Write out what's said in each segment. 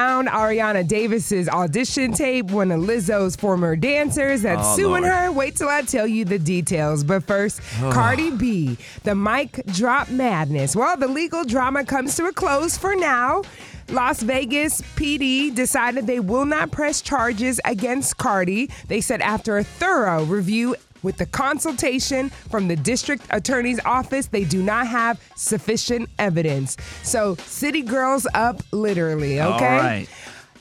Ariana Davis's audition tape, one of Lizzo's former dancers that's Oh, suing Lord. her. Wait till I tell you the details. But first, Cardi B, the mic drop madness. Well, the legal drama comes to a close for now. Las Vegas PD decided they will not press charges against Cardi. They said after a thorough review with the consultation from the district attorney's office, they do not have sufficient evidence. So, city girls up literally, okay? right.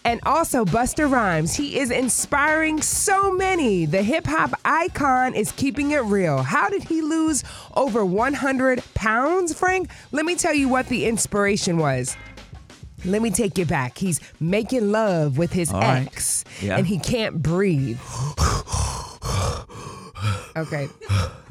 And also Busta Rhymes. He is inspiring so many. The hip hop icon is keeping it real. How did he lose over 100 pounds, Frank? Let me tell you what the inspiration was. Let me take you back. He's making love with his All right. ex, Yeah. and he can't breathe. Okay,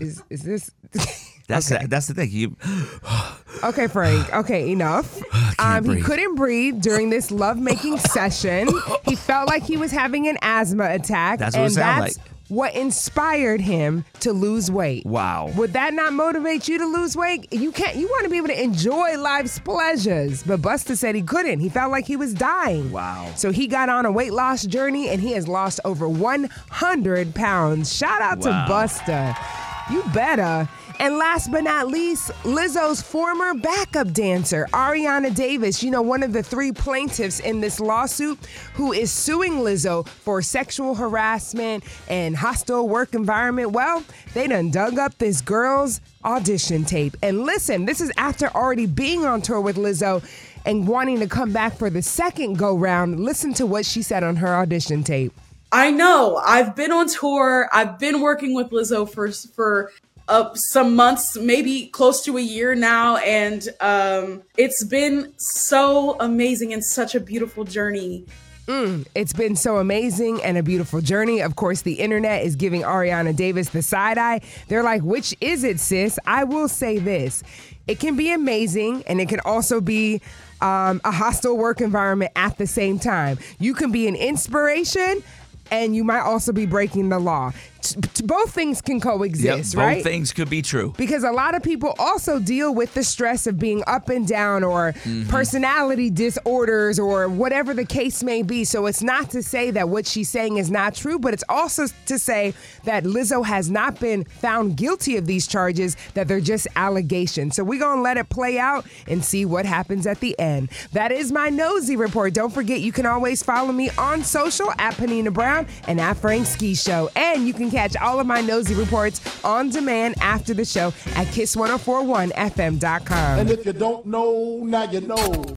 is is this? That's the, that's the thing. You, Okay, Frank. Okay, enough. Um, he couldn't breathe during this lovemaking session. He felt like he was having an asthma attack, That's what it and sound that's like. What inspired him to lose weight. wow. Would that not motivate you to lose weight? You can't. You want to be able to enjoy life's pleasures, but Busta said he couldn't. He felt like he was dying. Wow. So he got on a weight loss journey, and he has lost over 100 pounds. Shout out Wow. to Busta. You better. And last but not least, Lizzo's former backup dancer, Ariana Davis, you know, one of the three plaintiffs in this lawsuit who is suing Lizzo for sexual harassment and hostile work environment. Well, they done dug up this girl's audition tape. And listen, this is after already being on tour with Lizzo and wanting to come back for the second go round. Listen to what she said on her audition tape. I know. I've been on tour. I've been working with Lizzo for for uh, some months, maybe close to a year now, and um, it's been so amazing and such a beautiful journey. It's been so amazing and a beautiful journey. Of course, the internet is giving Ariana Davis the side eye. They're like, which is it, sis? I will say this it can be amazing and it can also be um, a hostile work environment at the same time. You can be an inspiration and you might also be breaking the law. T- t- both things can Yep, coexist, both right? things could be true. because a lot of people also deal with the stress of being up and down or mm-hmm. personality disorders or whatever the case may be. So it's not to say that what she's saying is not true, but it's also to say that Lizzo has not been found guilty of these charges, that they're just allegations. So we're going to let it play out and see what happens at the end. That is my nosy report. Don't forget, you can always follow me on social at Panina Brown and at Frank Ski Show. And you can catch all of my nosy reports on demand after the show at kiss1041fm.com. And if you don't know, now you know.